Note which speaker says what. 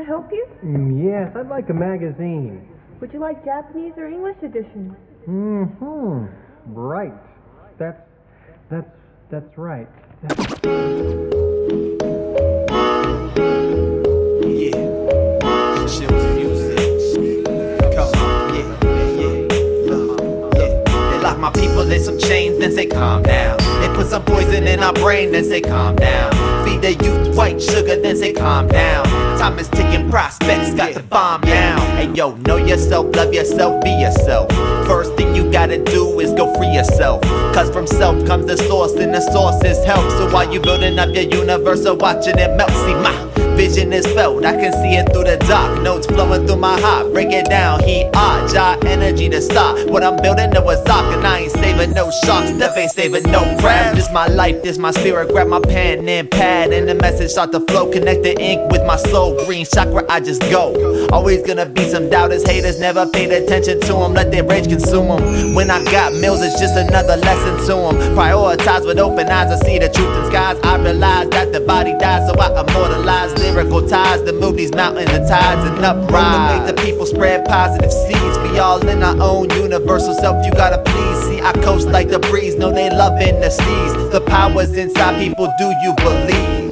Speaker 1: I help you?
Speaker 2: Mm, yes, I'd like a magazine.
Speaker 1: Would you like Japanese or English edition?
Speaker 2: Mm-hmm. Right. That's that's that's right. That's...
Speaker 3: My people in some chains, then say calm down. They put some poison in our brain, then say calm down. Feed the youth white sugar, then say calm down. Time is ticking, Prospectz got the bomb down. Hey yo, know yourself, love yourself, be yourself. First thing you gotta do is go free yourself. Cause from self comes the source, and the source is help. So while you building up your universe or watching it melt, see my vision is felt. I can see it through the dark. Notes flowing through my heart. Break it down. He odd, jaw energy to start. What I'm building to a sock, and I ain't saving no sharks. Steph ain't saving no crabs. This my life, this my spirit. Grab my pen and pad, and the message start to flow. Connect the ink with my soul. Green chakra, I just go. Always gonna be some doubters, haters. Never paid attention to them. Let their rage consume them. When I got meals, it's just another lesson to them. Prioritize with open eyes. I see the truth in skies. I realize that the body dies, so I immortalize miracle ties that move these mountains and tides and uprise. make the people spread positive seeds. We all in our own universal self. You gotta please see I coast like the breeze. No, they loving the seas. The powers inside people. Do you believe?